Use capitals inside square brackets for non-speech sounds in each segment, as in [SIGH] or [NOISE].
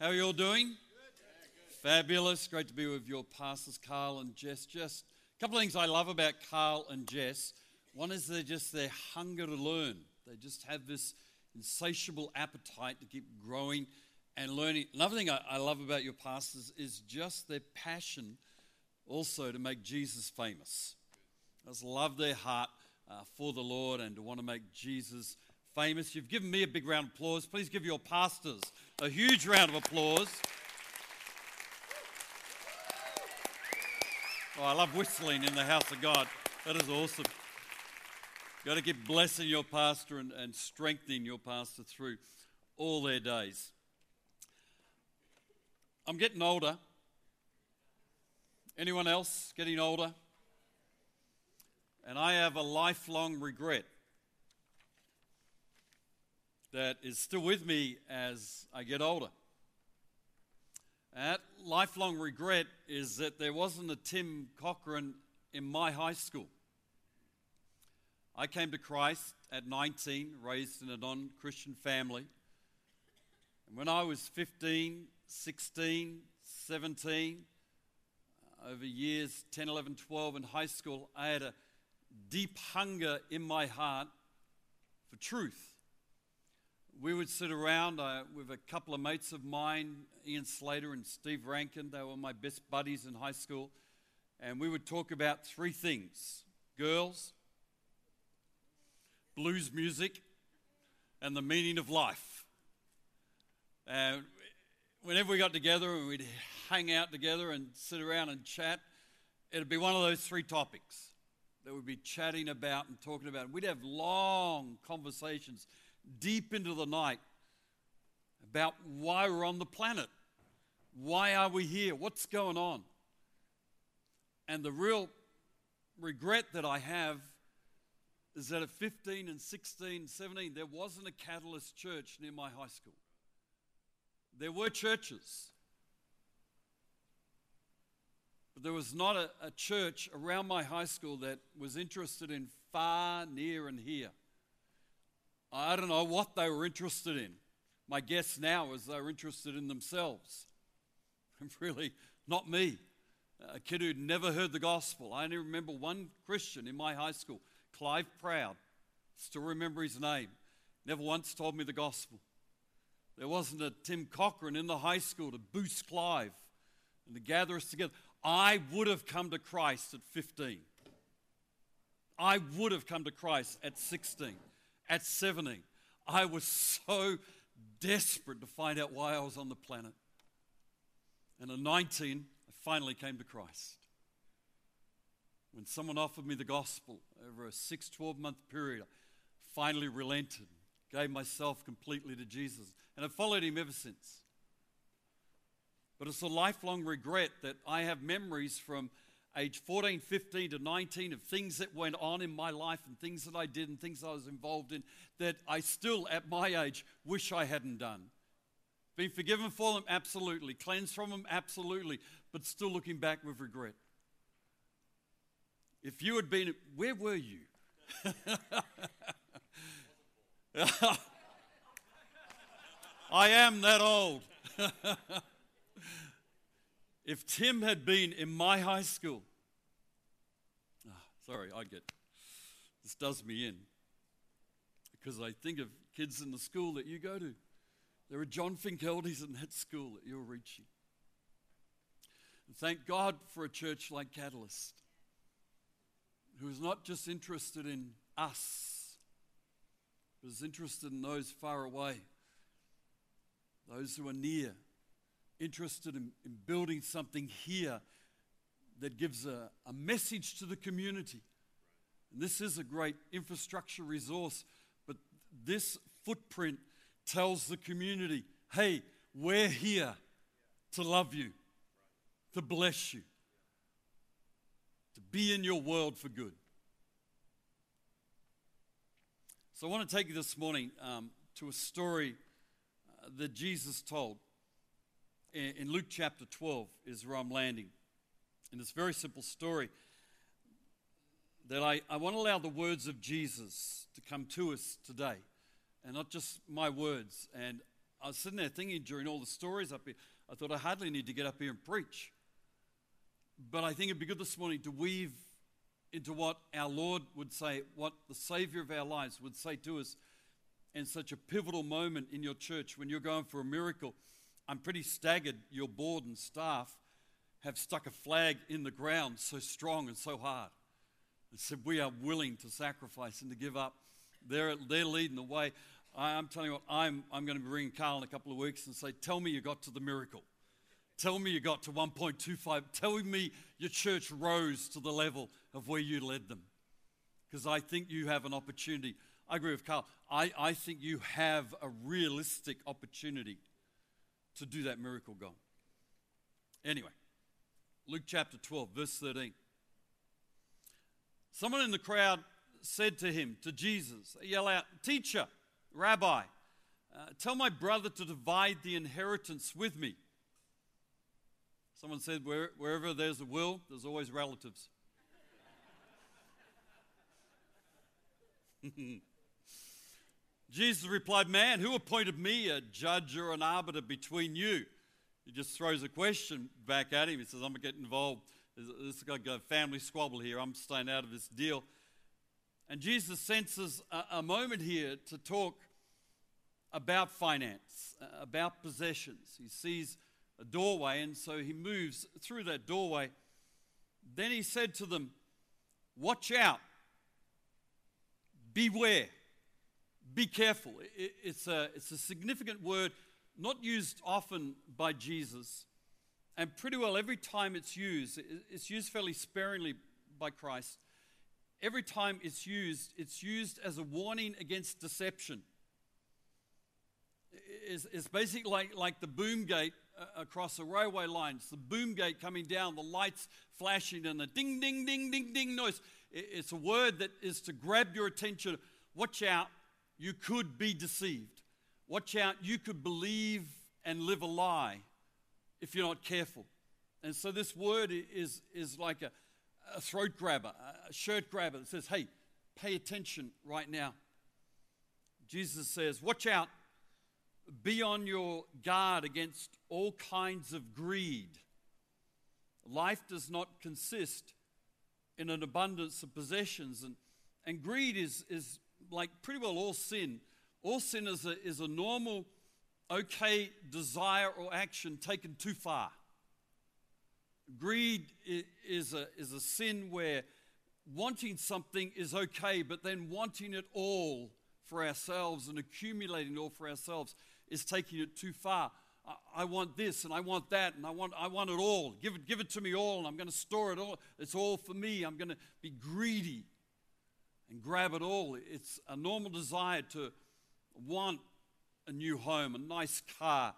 How are you all doing? Fabulous. Great to be with your pastors, Carl and Jess. Just a couple of things I love about Carl and Jess. One is they're just their hunger to learn. They just have this insatiable appetite to keep growing and learning. Another thing I, I love about your pastors is just their passion also to make Jesus famous. I just love their heart uh, for the Lord and to want to make Jesus famous. You've given me a big round of applause. Please give your pastors a huge round of applause. Oh, I love whistling in the house of God. That is awesome. Got to keep blessing your pastor and, and strengthening your pastor through all their days. I'm getting older. Anyone else getting older? And I have a lifelong regret that is still with me as I get older. That lifelong regret is that there wasn't a Tim Cochran in my high school. I came to Christ at 19, raised in a non Christian family. And when I was 15, 16, 17, over years 10, 11, 12 in high school, I had a deep hunger in my heart for truth we would sit around uh, with a couple of mates of mine, Ian Slater and Steve Rankin. They were my best buddies in high school. And we would talk about three things girls, blues music, and the meaning of life. And whenever we got together and we'd hang out together and sit around and chat, it'd be one of those three topics that we'd be chatting about and talking about. We'd have long conversations deep into the night about why we're on the planet. Why are we here? What's going on? And the real regret that I have is that at 15 and 16, 17, there wasn't a catalyst church near my high school. There were churches, but there was not a, a church around my high school that was interested in far, near, and here. I don't know what they were interested in. My guess now is they were interested in themselves. [LAUGHS] really, not me. A kid who'd never heard the gospel. I only remember one Christian in my high school, Clive Proud. Still remember his name. Never once told me the gospel. There wasn't a Tim Cochran in the high school to boost Clive and to gather us together. I would have come to Christ at 15. I would have come to Christ at 16 at 17. I was so desperate to find out why I was on the planet. And at 19, I finally came to Christ. When someone offered me the gospel over a 6, 12 month period, I finally relented, gave myself completely to Jesus, and I've followed him ever since. But it's a lifelong regret that I have memories from age 14, 15 to 19 of things that went on in my life and things that I did and things I was involved in that I still, at my age, wish I hadn't done. Been forgiven for them? Absolutely. Cleansed from them? Absolutely. But still looking back with regret. If you had been, where were you? [LAUGHS] I am that old. [LAUGHS] If Tim had been in my high school, oh, sorry, I get this does me in because I think of kids in the school that you go to. There are John Finkeldes in that school that you're reaching. And thank God for a church like Catalyst, who is not just interested in us, but is interested in those far away, those who are near interested in, in building something here that gives a, a message to the community. And this is a great infrastructure resource, but this footprint tells the community hey, we're here to love you, to bless you, to be in your world for good. So I want to take you this morning um, to a story uh, that Jesus told in Luke chapter 12 is where I'm landing. In this very simple story, that I, I want to allow the words of Jesus to come to us today, and not just my words. And I was sitting there thinking during all the stories up here, I thought I hardly need to get up here and preach. But I think it'd be good this morning to weave into what our Lord would say, what the Savior of our lives would say to us in such a pivotal moment in your church when you're going for a miracle. I'm pretty staggered your board and staff have stuck a flag in the ground so strong and so hard and said, We are willing to sacrifice and to give up. They're, they're leading the way. I'm telling you what, I'm, I'm going to be ringing Carl in a couple of weeks and say, Tell me you got to the miracle. Tell me you got to 1.25. Tell me your church rose to the level of where you led them. Because I think you have an opportunity. I agree with Carl. I, I think you have a realistic opportunity to do that miracle goal. Anyway, Luke chapter 12, verse 13. Someone in the crowd said to him, to Jesus, yell out, Teacher, Rabbi, uh, tell my brother to divide the inheritance with me. Someone said, Where, wherever there's a will, there's always relatives. [LAUGHS] [LAUGHS] Jesus replied, Man, who appointed me a judge or an arbiter between you? He just throws a question back at him. He says, I'm going to get involved. This is like a family squabble here. I'm staying out of this deal. And Jesus senses a, a moment here to talk about finance, about possessions. He sees a doorway, and so he moves through that doorway. Then he said to them, Watch out, beware, be careful. It's a, it's a significant word, not used often by Jesus. And pretty well every time it's used, it's used fairly sparingly by Christ. Every time it's used, it's used as a warning against deception. It's, it's basically like, like the boom gate uh, across a railway line. It's the boom gate coming down, the lights flashing, and the ding, ding, ding, ding, ding noise. It's a word that is to grab your attention. Watch out, you could be deceived. Watch out, you could believe and live a lie if you're not careful. And so this word is, is like a, a throat grabber, a shirt grabber that says, hey, pay attention right now. Jesus says, watch out, be on your guard against all kinds of greed. Life does not consist in an abundance of possessions, and, and greed is, is like pretty well all sin. All sin is a, is a normal, okay desire or action taken too far. Greed is a, is a sin where wanting something is okay, but then wanting it all for ourselves and accumulating it all for ourselves is taking it too far. I, I want this and I want that and I want, I want it all. Give it, give it to me all and I'm going to store it all. It's all for me. I'm going to be greedy and grab it all. It's a normal desire to want a new home, a nice car,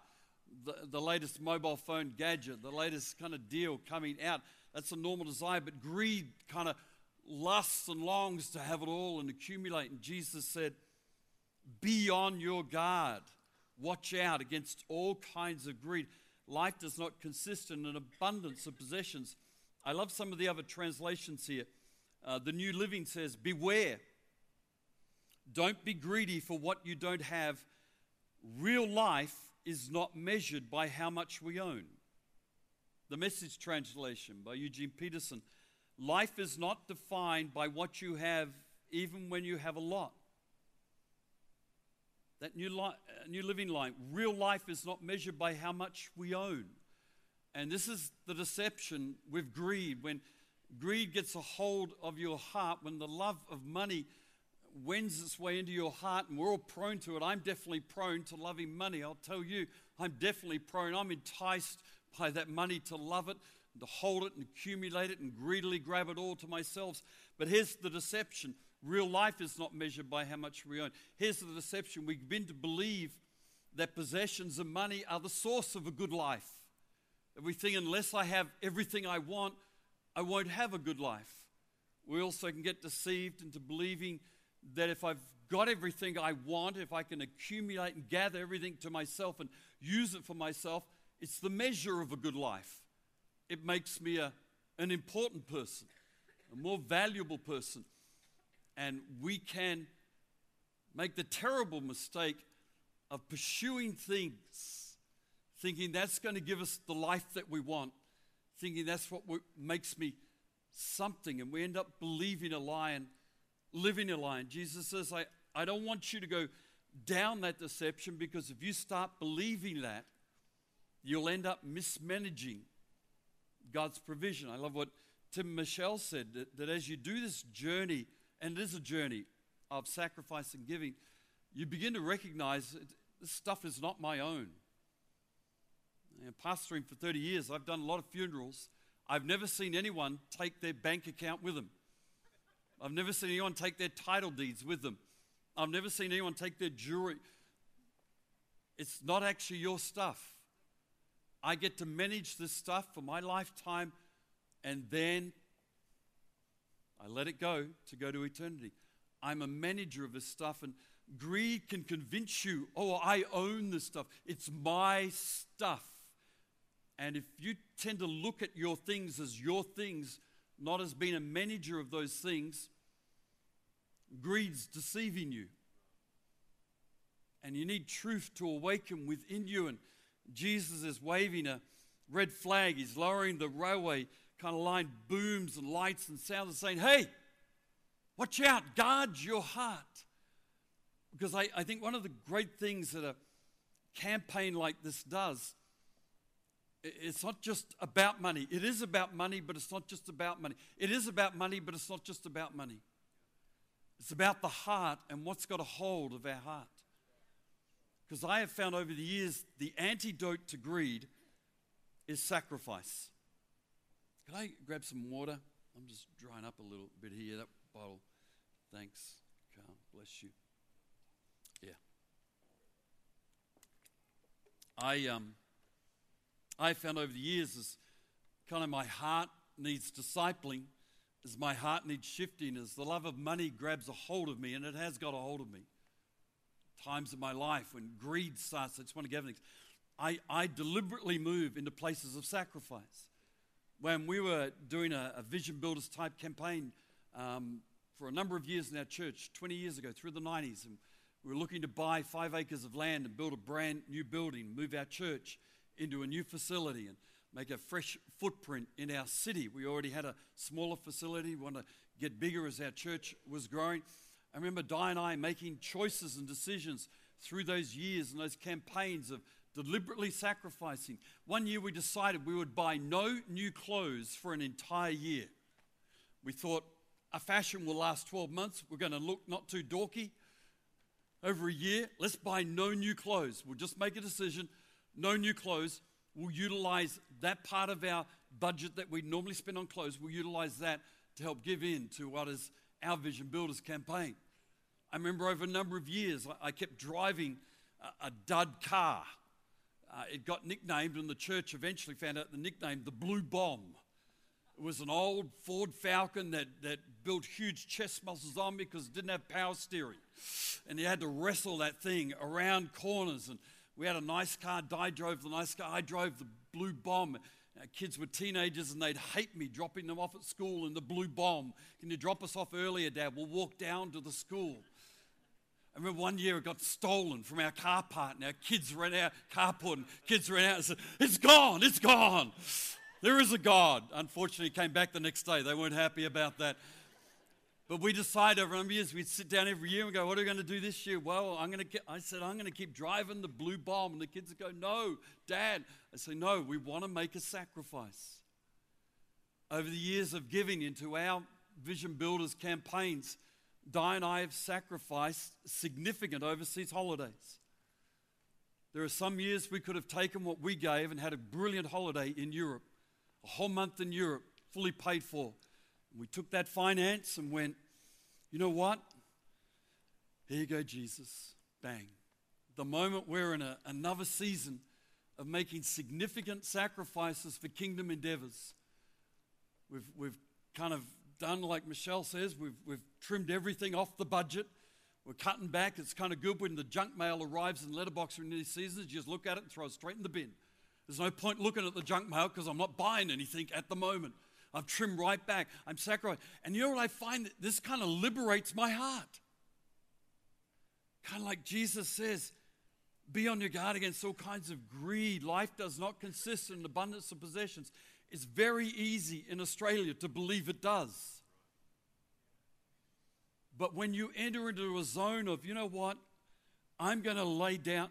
the, the latest mobile phone gadget, the latest kind of deal coming out. That's a normal desire, but greed kind of lusts and longs to have it all and accumulate. And Jesus said, Be on your guard. Watch out against all kinds of greed. Life does not consist in an abundance of possessions. I love some of the other translations here. Uh, the New Living says, Beware. Don't be greedy for what you don't have. Real life is not measured by how much we own. The message translation by Eugene Peterson Life is not defined by what you have, even when you have a lot. That new, li- uh, new living line, real life is not measured by how much we own. And this is the deception with greed. When greed gets a hold of your heart, when the love of money wends its way into your heart, and we're all prone to it. I'm definitely prone to loving money. I'll tell you, I'm definitely prone. I'm enticed by that money to love it, to hold it and accumulate it and greedily grab it all to myself. But here's the deception real life is not measured by how much we own. Here's the deception we've been to believe that possessions and money are the source of a good life. That we think unless I have everything I want, I won't have a good life. We also can get deceived into believing that if I've got everything I want, if I can accumulate and gather everything to myself and use it for myself, it's the measure of a good life. It makes me a, an important person, a more valuable person. And we can make the terrible mistake of pursuing things, thinking that's going to give us the life that we want, thinking that's what makes me something, and we end up believing a lie and living a lie. And Jesus says, I, I don't want you to go down that deception because if you start believing that, you'll end up mismanaging God's provision. I love what Tim Michelle said that, that as you do this journey, and it is a journey of sacrifice and giving, you begin to recognize this stuff is not my own. And pastoring for 30 years, I've done a lot of funerals. I've never seen anyone take their bank account with them. I've never seen anyone take their title deeds with them. I've never seen anyone take their jewelry. It's not actually your stuff. I get to manage this stuff for my lifetime, and then I let it go to go to eternity. I'm a manager of this stuff, and greed can convince you, oh, I own this stuff. It's my stuff. And if you tend to look at your things as your things, not as being a manager of those things, greed's deceiving you. And you need truth to awaken within you. And Jesus is waving a red flag. He's lowering the railway kind of line, booms and lights and sounds, and saying, Hey, watch out, guard your heart. Because I, I think one of the great things that a campaign like this does, it's not just about money. It is about money, but it's not just about money. It is about money, but it's not just about money. It's about the heart and what's got a hold of our heart. Because I have found over the years the antidote to greed is sacrifice. Can I grab some water? I'm just drying up a little bit here. That bottle. Thanks, Carl. Bless you. Yeah. I um I found over the years is kind of my heart needs discipling, as my heart needs shifting, as the love of money grabs a hold of me, and it has got a hold of me times in my life when greed starts, I just want to give things. I, I deliberately move into places of sacrifice. When we were doing a, a Vision Builders type campaign um, for a number of years in our church, 20 years ago, through the 90s, and we were looking to buy five acres of land and build a brand new building, move our church into a new facility, and make a fresh footprint in our city. We already had a smaller facility, we want to get bigger as our church was growing. I remember Di and I making choices and decisions through those years and those campaigns of deliberately sacrificing. One year we decided we would buy no new clothes for an entire year. We thought a fashion will last 12 months. We're going to look not too dorky over a year. Let's buy no new clothes. We'll just make a decision no new clothes. We'll utilize that part of our budget that we normally spend on clothes, we'll utilize that to help give in to what is our Vision Builders campaign. I remember over a number of years, I kept driving a, a dud car. Uh, it got nicknamed, and the church eventually found out the nickname, the Blue Bomb. It was an old Ford Falcon that, that built huge chest muscles on me because it didn't have power steering. And you had to wrestle that thing around corners. And we had a nice car. Di drove the nice car. I drove the Blue Bomb. Our kids were teenagers and they'd hate me dropping them off at school in the blue bomb. Can you drop us off earlier, Dad? We'll walk down to the school. I remember one year it got stolen from our car park and our kids ran out, carport, and kids ran out and said, It's gone, it's gone. There is a God. Unfortunately, came back the next day. They weren't happy about that. But we decided over a number years, we'd sit down every year and go, What are we going to do this year? Well, I'm going to I said, I'm going to keep driving the blue bomb. And the kids would go, No, Dad. I say, No, we want to make a sacrifice. Over the years of giving into our Vision Builders campaigns, Di and I have sacrificed significant overseas holidays. There are some years we could have taken what we gave and had a brilliant holiday in Europe, a whole month in Europe, fully paid for. We took that finance and went, you know what? Here you go, Jesus. Bang. The moment we're in a, another season of making significant sacrifices for kingdom endeavors, we've, we've kind of done like Michelle says, we've, we've trimmed everything off the budget. We're cutting back. It's kind of good when the junk mail arrives in letterbox in these seasons. You just look at it and throw it straight in the bin. There's no point looking at the junk mail because I'm not buying anything at the moment. I've trimmed right back. I'm sacrificing. And you know what I find? This kind of liberates my heart. Kind of like Jesus says, Be on your guard against all kinds of greed. Life does not consist in abundance of possessions. It's very easy in Australia to believe it does. But when you enter into a zone of, you know what, I'm going to lay down.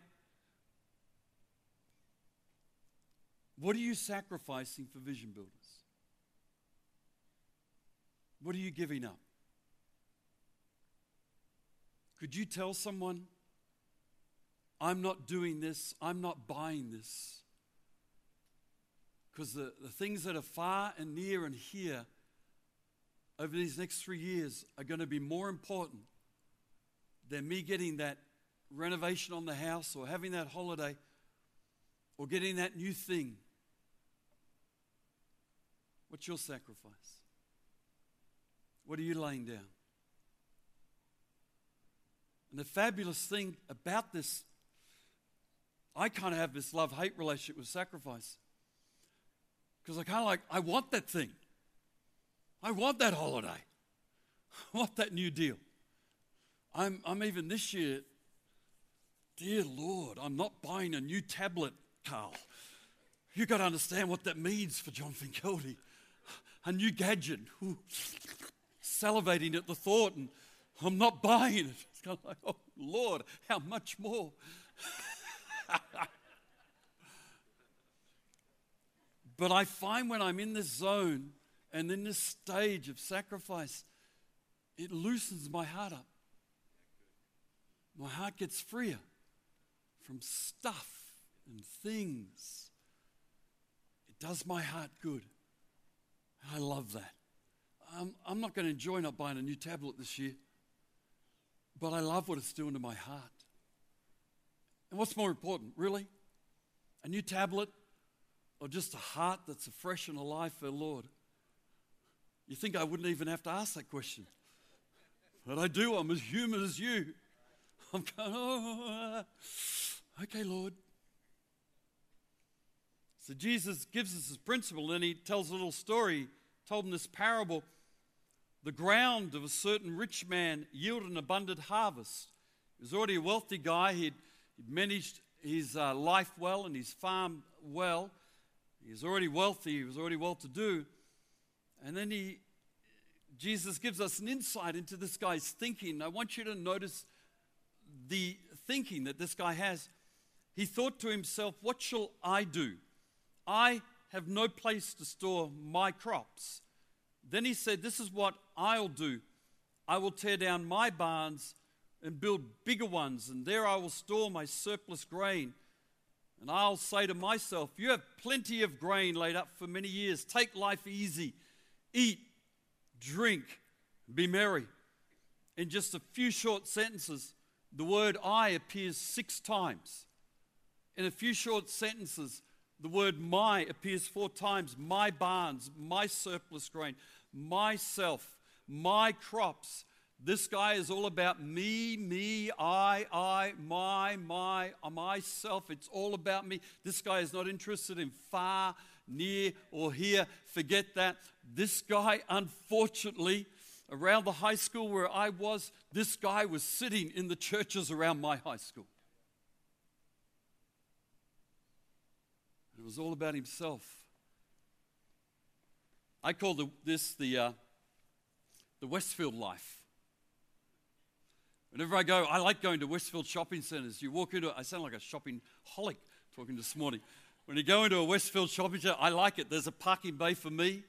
What are you sacrificing for vision builders? What are you giving up? Could you tell someone, I'm not doing this, I'm not buying this? Because the, the things that are far and near and here over these next three years are going to be more important than me getting that renovation on the house or having that holiday or getting that new thing. What's your sacrifice? What are you laying down? And the fabulous thing about this, I kind of have this love hate relationship with sacrifice. Because I kind of like, I want that thing. I want that holiday. [LAUGHS] I want that new deal. I'm, I'm even this year, dear Lord, I'm not buying a new tablet, Carl. You've got to understand what that means for John Finkelde. A new gadget. Ooh, salivating at the thought, and I'm not buying it. It's kind of like, oh, Lord, how much more? [LAUGHS] but I find when I'm in this zone, and in this stage of sacrifice, it loosens my heart up. My heart gets freer from stuff and things. It does my heart good. I love that. I'm, I'm not going to enjoy not buying a new tablet this year, but I love what it's doing to my heart. And what's more important, really? A new tablet or just a heart that's fresh and alive for the Lord? You think I wouldn't even have to ask that question. But I do. I'm as human as you. [LAUGHS] I'm going, oh, okay, Lord. So Jesus gives us this principle, and he tells a little story. Told him this parable. The ground of a certain rich man yielded an abundant harvest. He was already a wealthy guy. He'd, he'd managed his uh, life well and his farm well. He was already wealthy. He was already well to do. And then he, Jesus gives us an insight into this guy's thinking. I want you to notice the thinking that this guy has. He thought to himself, What shall I do? I have no place to store my crops. Then he said, This is what I'll do. I will tear down my barns and build bigger ones, and there I will store my surplus grain. And I'll say to myself, You have plenty of grain laid up for many years. Take life easy eat, drink, be merry. In just a few short sentences, the word I appears six times. In a few short sentences, the word my appears four times. My barns, my surplus grain, myself, my crops. This guy is all about me, me, I, I, my, my, myself. It's all about me. This guy is not interested in far, near, or here. Forget that. This guy, unfortunately, around the high school where I was, this guy was sitting in the churches around my high school. It was all about himself. I call the, this the, uh, the Westfield life. Whenever I go, I like going to Westfield shopping centers. You walk into, I sound like a shopping holic talking this morning. When you go into a Westfield shopping center, I like it. There's a parking bay for me.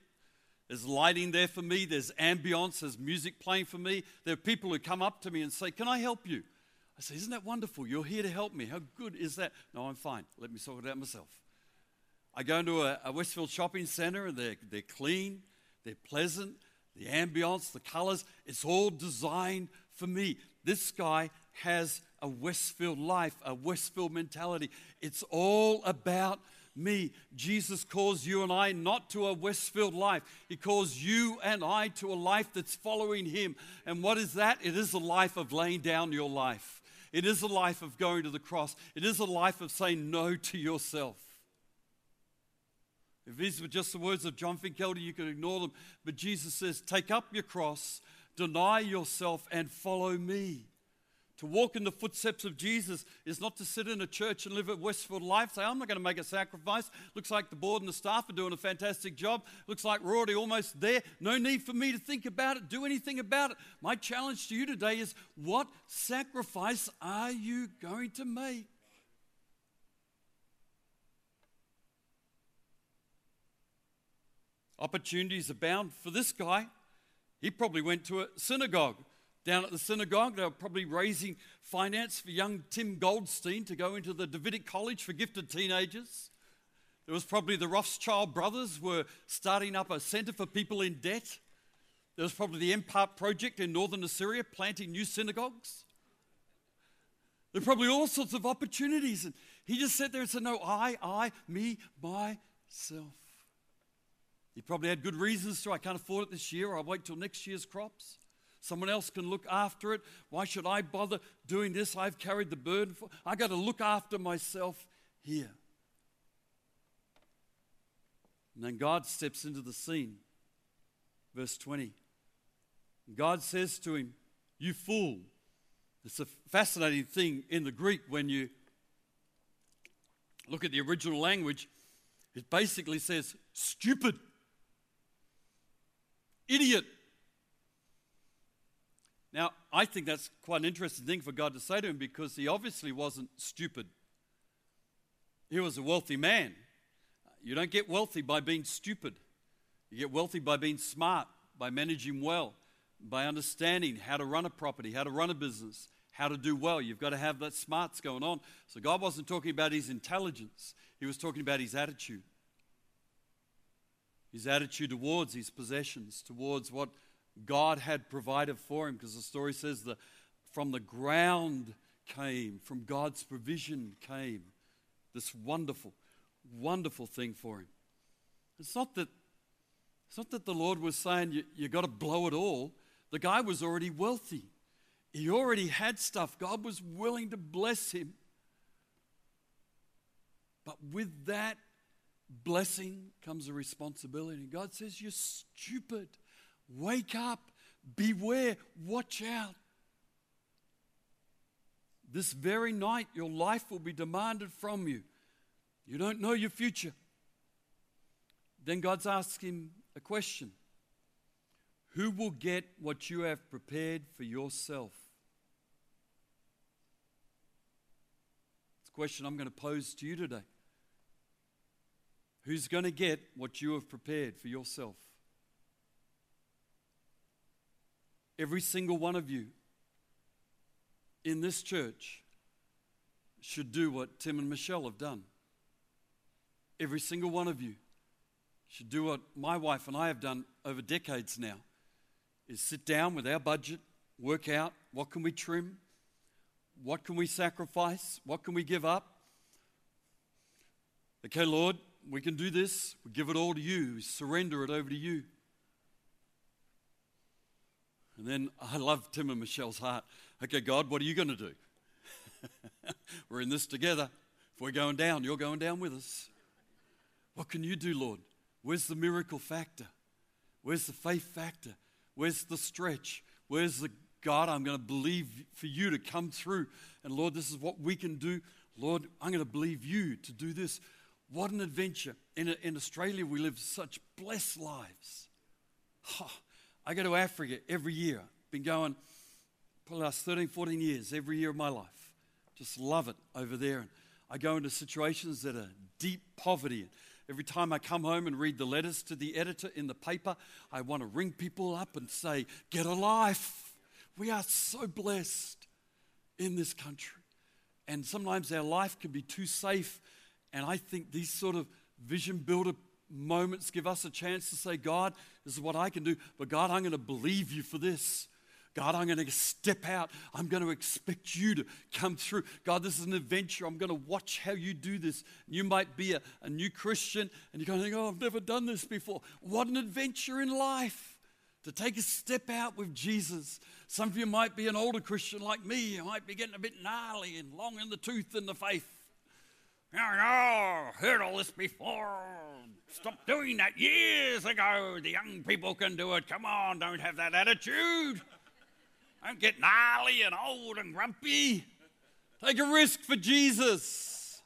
There's lighting there for me. There's ambience. There's music playing for me. There are people who come up to me and say, Can I help you? I say, Isn't that wonderful? You're here to help me. How good is that? No, I'm fine. Let me sort it out myself. I go into a, a Westfield shopping center and they're, they're clean, they're pleasant, the ambience, the colors, it's all designed for me. This guy has a Westfield life, a Westfield mentality. It's all about me. Jesus calls you and I not to a Westfield life. He calls you and I to a life that's following Him. And what is that? It is a life of laying down your life. It is a life of going to the cross. It is a life of saying no to yourself. If these were just the words of John Finkelde, you could ignore them. But Jesus says, Take up your cross, deny yourself, and follow me. To walk in the footsteps of Jesus is not to sit in a church and live a Westfield life, say, I'm not going to make a sacrifice. Looks like the board and the staff are doing a fantastic job. Looks like we're already almost there. No need for me to think about it, do anything about it. My challenge to you today is what sacrifice are you going to make? Opportunities abound for this guy. He probably went to a synagogue. Down at the synagogue, they were probably raising finance for young Tim Goldstein to go into the Davidic College for gifted teenagers. There was probably the Rothschild brothers were starting up a center for people in debt. There was probably the Empire Project in northern Assyria planting new synagogues. There were probably all sorts of opportunities. And he just sat there and said, No, I, I, me, myself. He probably had good reasons to. I can't afford it this year, I'll wait till next year's crops. Someone else can look after it. Why should I bother doing this? I've carried the burden. For, I got to look after myself here. And then God steps into the scene. Verse 20. God says to him, You fool. It's a fascinating thing in the Greek when you look at the original language. It basically says, Stupid idiot. Now, I think that's quite an interesting thing for God to say to him because he obviously wasn't stupid. He was a wealthy man. You don't get wealthy by being stupid, you get wealthy by being smart, by managing well, by understanding how to run a property, how to run a business, how to do well. You've got to have that smarts going on. So, God wasn't talking about his intelligence, He was talking about his attitude his attitude towards his possessions, towards what God had provided for him, because the story says that from the ground came, from God's provision came this wonderful, wonderful thing for him. It's not that, it's not that the Lord was saying you, you got to blow it all. The guy was already wealthy. He already had stuff. God was willing to bless him. But with that blessing comes a responsibility. God says, You're stupid. Wake up. Beware. Watch out. This very night, your life will be demanded from you. You don't know your future. Then God's asking a question Who will get what you have prepared for yourself? It's a question I'm going to pose to you today. Who's going to get what you have prepared for yourself? Every single one of you in this church should do what Tim and Michelle have done. Every single one of you should do what my wife and I have done over decades now is sit down with our budget, work out what can we trim, what can we sacrifice, what can we give up. Okay, Lord, we can do this. We give it all to you, we surrender it over to you. And then I love Tim and Michelle's heart. Okay, God, what are you going to do? [LAUGHS] we're in this together. If we're going down, you're going down with us. What can you do, Lord? Where's the miracle factor? Where's the faith factor? Where's the stretch? Where's the God, I'm going to believe for you to come through. And Lord, this is what we can do. Lord, I'm going to believe you to do this. What an adventure. In, in Australia, we live such blessed lives. Oh, I go to Africa every year. Been going for the last 13, 14 years, every year of my life. Just love it over there. And I go into situations that are deep poverty. Every time I come home and read the letters to the editor in the paper, I want to ring people up and say, Get a life. We are so blessed in this country. And sometimes our life can be too safe and I think these sort of vision builder moments give us a chance to say, God, this is what I can do, but God, I'm going to believe you for this. God, I'm going to step out. I'm going to expect you to come through. God, this is an adventure. I'm going to watch how you do this. You might be a, a new Christian and you're going to think, oh, I've never done this before. What an adventure in life to take a step out with Jesus. Some of you might be an older Christian like me. You might be getting a bit gnarly and long in the tooth in the faith. No, no, heard all this before. Stop doing that years ago. The young people can do it. Come on, don't have that attitude. Don't get gnarly and old and grumpy. Take a risk for Jesus.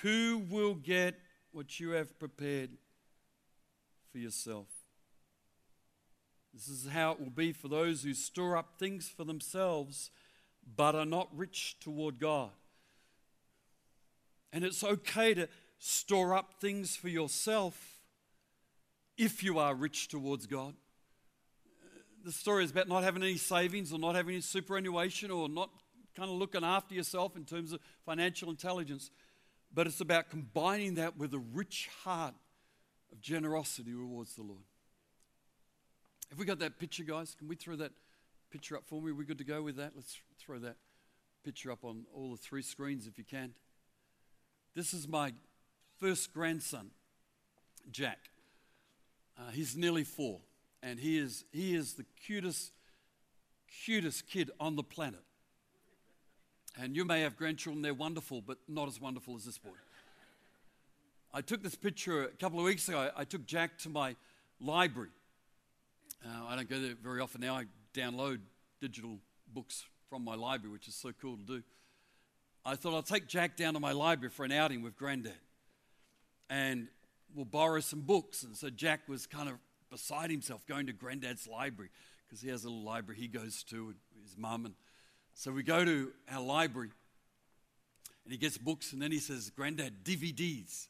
Who will get what you have prepared for yourself? This is how it will be for those who store up things for themselves but are not rich toward God. And it's okay to store up things for yourself if you are rich towards God. The story is about not having any savings or not having any superannuation or not kind of looking after yourself in terms of financial intelligence, but it's about combining that with a rich heart of generosity towards the Lord. Have we got that picture, guys? Can we throw that picture up for me? Are we good to go with that? Let's throw that picture up on all the three screens if you can. This is my first grandson, Jack. Uh, he's nearly four, and he is, he is the cutest, cutest kid on the planet. And you may have grandchildren, they're wonderful, but not as wonderful as this boy. I took this picture a couple of weeks ago. I took Jack to my library uh, I don't go there very often now. I download digital books from my library, which is so cool to do. I thought I'll take Jack down to my library for an outing with Granddad. And we'll borrow some books. And so Jack was kind of beside himself going to Granddad's library because he has a little library he goes to with his mum. And so we go to our library and he gets books and then he says, Granddad, DVDs.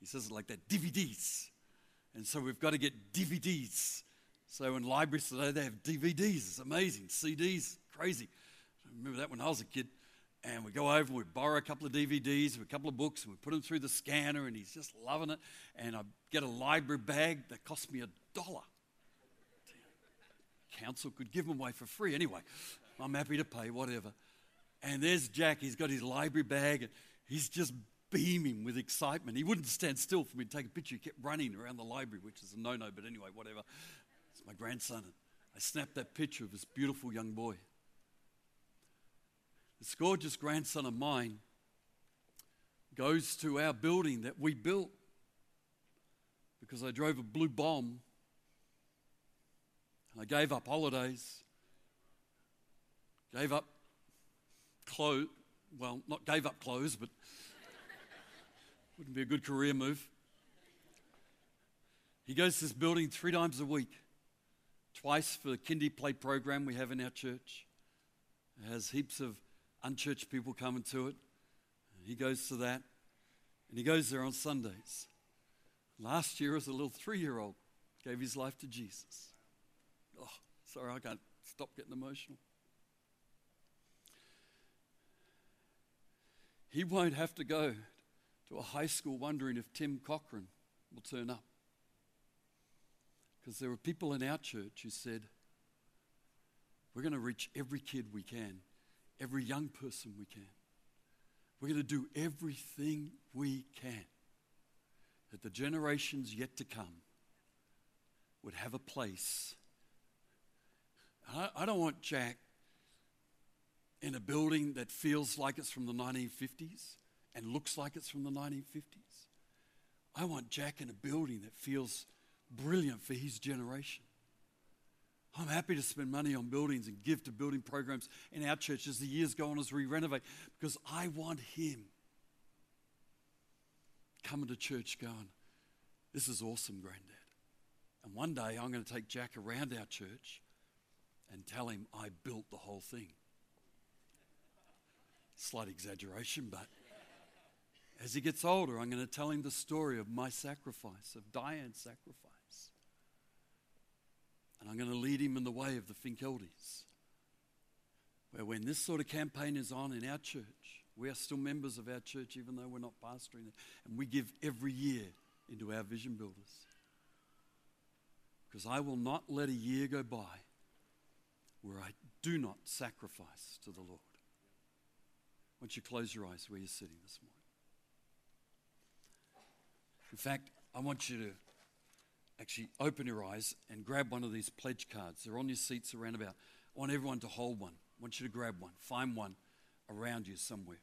He says it like that, DVDs. And so we've got to get DVDs. So in libraries today, they have DVDs. It's amazing. CDs, crazy. I remember that when I was a kid. And we go over and we borrow a couple of DVDs, a couple of books, and we put them through the scanner, and he's just loving it. And I get a library bag that cost me a dollar. Council could give them away for free anyway. I'm happy to pay, whatever. And there's Jack. He's got his library bag, and he's just beaming with excitement. He wouldn't stand still for me to take a picture. He kept running around the library, which is a no no, but anyway, whatever my grandson. And I snapped that picture of this beautiful young boy. This gorgeous grandson of mine goes to our building that we built because I drove a blue bomb and I gave up holidays, gave up clothes, well, not gave up clothes, but wouldn't be a good career move. He goes to this building three times a week twice for the kindy play program we have in our church. It has heaps of unchurched people coming to it. He goes to that, and he goes there on Sundays. Last year, as a little three year old, gave his life to Jesus. Oh, sorry, I can't stop getting emotional. He won't have to go to a high school wondering if Tim Cochran will turn up. Because there were people in our church who said, We're going to reach every kid we can, every young person we can. We're going to do everything we can that the generations yet to come would have a place. I, I don't want Jack in a building that feels like it's from the 1950s and looks like it's from the 1950s. I want Jack in a building that feels brilliant for his generation. I'm happy to spend money on buildings and give to building programs in our church as the years go on as we renovate because I want him coming to church going, This is awesome, Granddad. And one day I'm going to take Jack around our church and tell him I built the whole thing. Slight exaggeration, but as he gets older, I'm going to tell him the story of my sacrifice, of Diane's sacrifice. And I'm going to lead him in the way of the Finkeldes. Where when this sort of campaign is on in our church, we are still members of our church, even though we're not pastoring it. And we give every year into our vision builders. Because I will not let a year go by where I do not sacrifice to the Lord. Once you close your eyes where you're sitting this morning. In fact, I want you to actually open your eyes and grab one of these pledge cards. They're on your seats around about. I want everyone to hold one. I want you to grab one. Find one around you somewhere.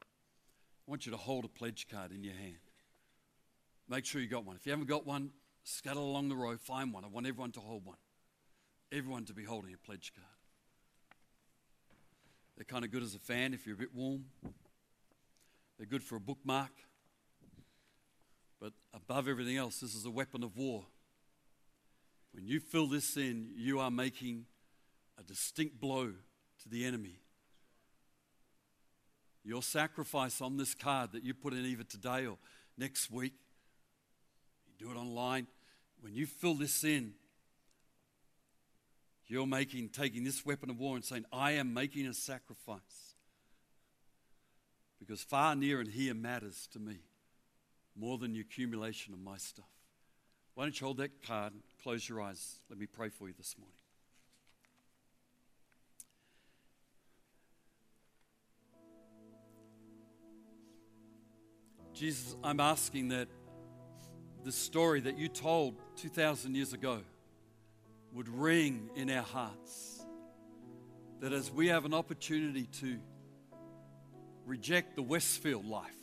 I want you to hold a pledge card in your hand. Make sure you got one. If you haven't got one, Scuttle along the road, find one. I want everyone to hold one. Everyone to be holding a pledge card. They're kind of good as a fan if you're a bit warm. They're good for a bookmark. But above everything else, this is a weapon of war. When you fill this in, you are making a distinct blow to the enemy. Your sacrifice on this card that you put in either today or next week, you do it online. When you fill this in, you're making, taking this weapon of war and saying, I am making a sacrifice. Because far, near, and here matters to me more than the accumulation of my stuff. Why don't you hold that card, close your eyes. Let me pray for you this morning. Jesus, I'm asking that the story that you told 2,000 years ago would ring in our hearts. That as we have an opportunity to reject the Westfield life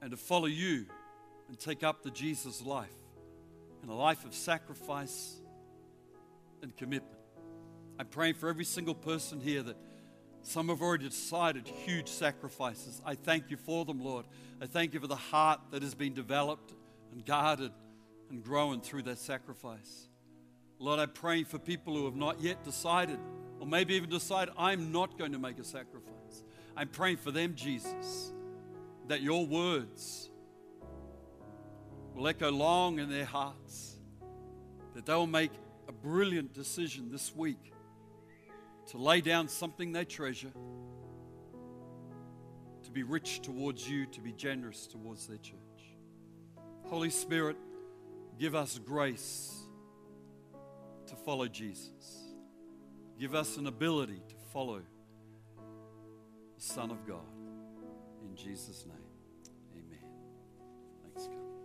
and to follow you and take up the Jesus life and a life of sacrifice and commitment. I'm praying for every single person here that some have already decided huge sacrifices. I thank you for them, Lord. I thank you for the heart that has been developed and guarded and grown through that sacrifice. Lord, I'm praying for people who have not yet decided, or maybe even decide, I'm not going to make a sacrifice. I'm praying for them, Jesus, that your words will echo long in their hearts, that they will make a brilliant decision this week to lay down something they treasure, to be rich towards you, to be generous towards their church. Holy Spirit, give us grace to follow Jesus. Give us an ability to follow the Son of God. In Jesus' name, amen. Thanks, God.